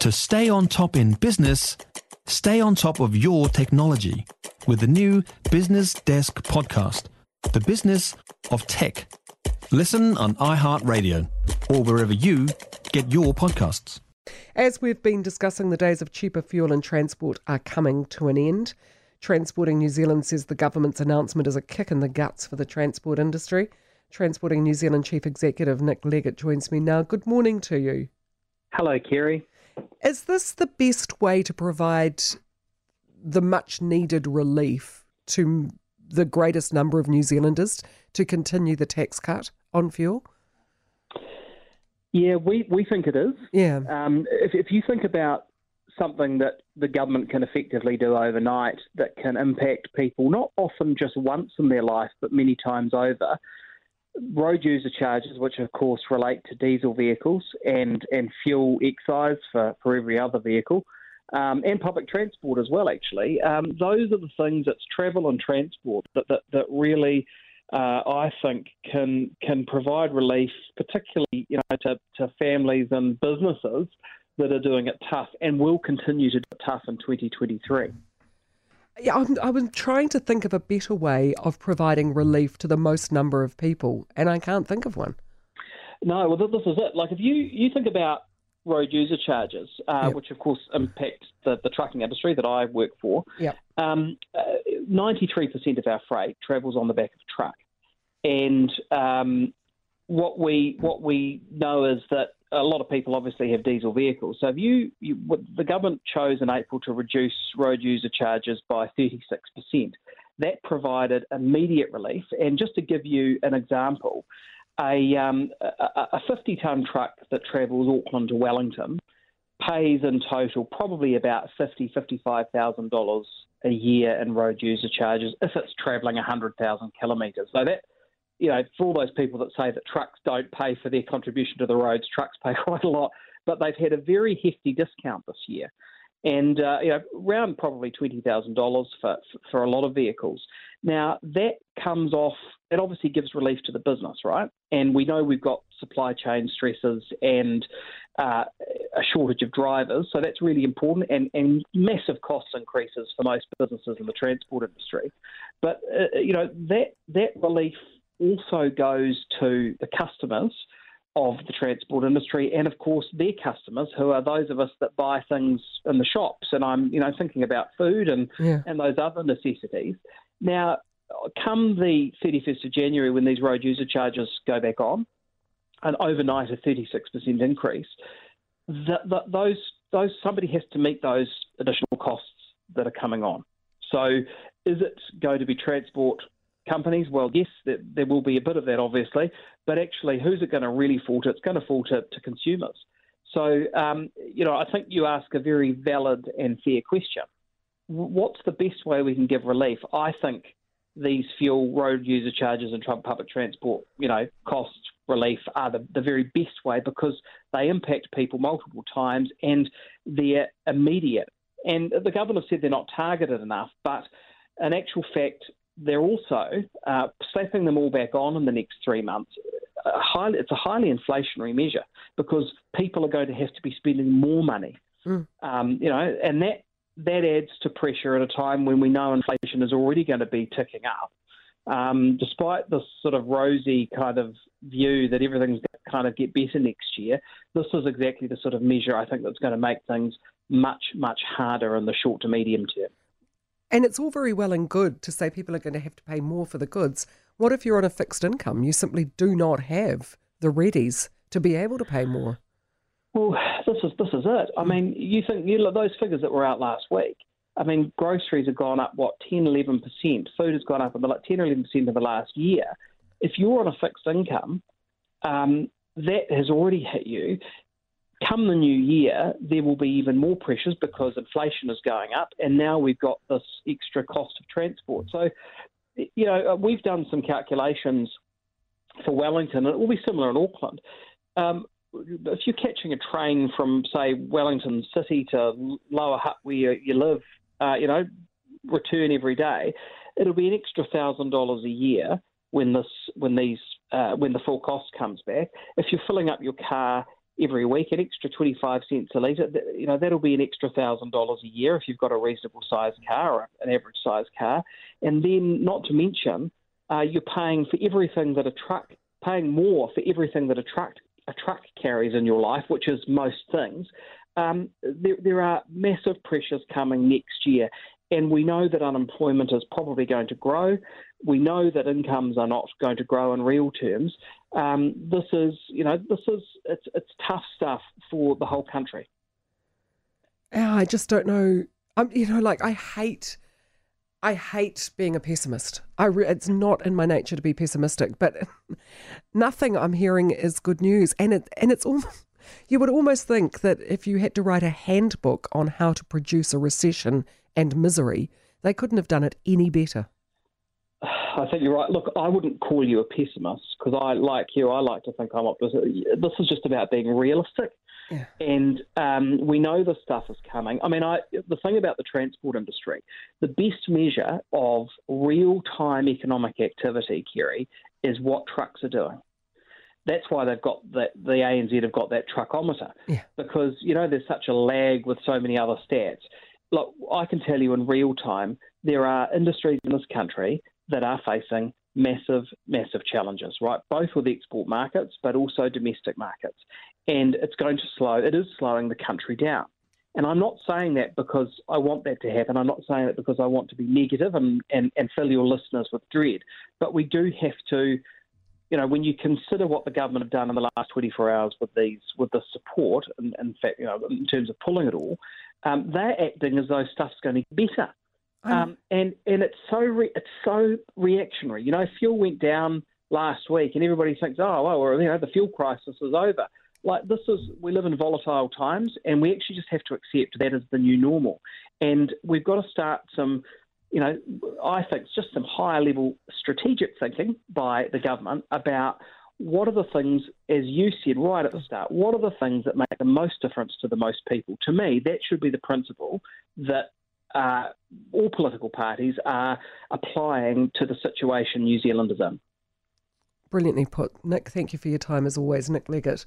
To stay on top in business, stay on top of your technology with the new Business Desk podcast, The Business of Tech. Listen on iHeartRadio or wherever you get your podcasts. As we've been discussing, the days of cheaper fuel and transport are coming to an end. Transporting New Zealand says the government's announcement is a kick in the guts for the transport industry. Transporting New Zealand Chief Executive Nick Leggett joins me now. Good morning to you. Hello, Kerry. Is this the best way to provide the much needed relief to the greatest number of New Zealanders to continue the tax cut on fuel? Yeah, we, we think it is. Yeah. Um, if, if you think about something that the government can effectively do overnight that can impact people, not often just once in their life, but many times over, road user charges, which of course relate to diesel vehicles and, and fuel excise for, for every other vehicle, um, and public transport as well, actually. Um, those are the things that's travel and transport that, that, that really, uh, I think, can can provide relief, particularly you know to, to families and businesses that are doing it tough and will continue to do it tough in 2023. Yeah, I'm, I'm trying to think of a better way of providing relief to the most number of people, and I can't think of one. No, well, this is it. Like, if you, you think about road user charges, uh, yep. which of course impact the, the trucking industry that I work for, yep. um, uh, 93% of our freight travels on the back of a truck. And um, what we what we know is that a lot of people obviously have diesel vehicles. So you, you the government chose in April to reduce road user charges by 36%. That provided immediate relief. And just to give you an example, a, um, a 50 tonne truck that travels Auckland to Wellington pays in total probably about fifty fifty five thousand dollars a year in road user charges if it's travelling hundred thousand kilometres. So that you know, for all those people that say that trucks don't pay for their contribution to the roads, trucks pay quite a lot, but they've had a very hefty discount this year. And uh, you know, around probably twenty thousand dollars for for a lot of vehicles. Now that comes off. It obviously gives relief to the business, right? And we know we've got supply chain stresses and uh, a shortage of drivers, so that's really important. And, and massive cost increases for most businesses in the transport industry. But uh, you know that that relief also goes to the customers of the transport industry and of course their customers who are those of us that buy things in the shops. And I'm you know thinking about food and yeah. and those other necessities. Now come the 31st of January when these road user charges go back on an overnight a 36% increase that those those somebody has to meet those additional costs that are coming on. So is it going to be transport companies? Well, yes, there, will be a bit of that, obviously, but actually, who's it going to really fall to? It's going to fall to, to consumers. So, um, you know, I think you ask a very valid and fair question. What's the best way we can give relief? I think these fuel road user charges and public transport, you know, cost relief are the, the very best way because they impact people multiple times and they're immediate. And the government said they're not targeted enough, but in actual fact, they're also uh, slapping them all back on in the next three months. Highly, it's a highly inflationary measure because people are going to have to be spending more money. Mm. Um, you know, and that that adds to pressure at a time when we know inflation is already going to be ticking up. Um, despite this sort of rosy kind of view that everything's going to kind of get better next year, this is exactly the sort of measure I think that's going to make things much, much harder in the short to medium term. And it's all very well and good to say people are going to have to pay more for the goods. What if you're on a fixed income? You simply do not have the readies to be able to pay more. Well, this is this is it. I mean, you think you know, those figures that were out last week. I mean, groceries have gone up what 10, 11 percent. Food has gone up about 10 or 11 percent in the last year. If you're on a fixed income, um, that has already hit you come the new year, there will be even more pressures because inflation is going up, and now we've got this extra cost of transport. So, you know, uh, we've done some calculations for Wellington, and it will be similar in Auckland. Um, if you're catching a train from, say, Wellington City to Lower Hutt, where you, you live, uh, you know, return every day, it'll be an extra thousand dollars a year when this when these uh, when the full cost comes back. If you're filling up your car every week, an extra 25 cents a litre, you know, that'll be an extra $1,000 a year if you've got a reasonable sized car or an average sized car. And then, not to mention, uh, you're paying for everything that a truck, paying more for everything that a truck, a truck carries in your life, which is most things. Um, there, there are massive pressures coming next year, and we know that unemployment is probably going to grow. We know that incomes are not going to grow in real terms. Um, this is, you know, this is it's it's tough stuff for the whole country. I just don't know. I'm, you know, like I hate, I hate being a pessimist. I re- it's not in my nature to be pessimistic, but nothing I'm hearing is good news, and it and it's almost. You would almost think that if you had to write a handbook on how to produce a recession and misery, they couldn't have done it any better. I think you're right. Look, I wouldn't call you a pessimist because I, like you, I like to think I'm optimistic. This is just about being realistic. Yeah. And um, we know this stuff is coming. I mean, I, the thing about the transport industry, the best measure of real time economic activity, Kerry, is what trucks are doing. That's why they've got that, the ANZ have got that truckometer. Yeah. Because, you know, there's such a lag with so many other stats. Look, I can tell you in real time, there are industries in this country that are facing massive, massive challenges, right? Both with export markets, but also domestic markets. And it's going to slow, it is slowing the country down. And I'm not saying that because I want that to happen. I'm not saying it because I want to be negative and, and, and fill your listeners with dread. But we do have to, you know, when you consider what the government have done in the last 24 hours with these, with the support, and in fact, you know, in terms of pulling it all, um, they're acting as though stuff's going to get better. Um, and and it's so re- it's so reactionary. You know, fuel went down last week, and everybody thinks, oh well, you know, the fuel crisis is over. Like this is, we live in volatile times, and we actually just have to accept that as the new normal. And we've got to start some, you know, I think just some higher level strategic thinking by the government about what are the things, as you said right at the start, what are the things that make the most difference to the most people? To me, that should be the principle that uh, all political parties are applying to the situation New Zealand is in. Brilliantly put. Nick, thank you for your time as always. Nick Leggett.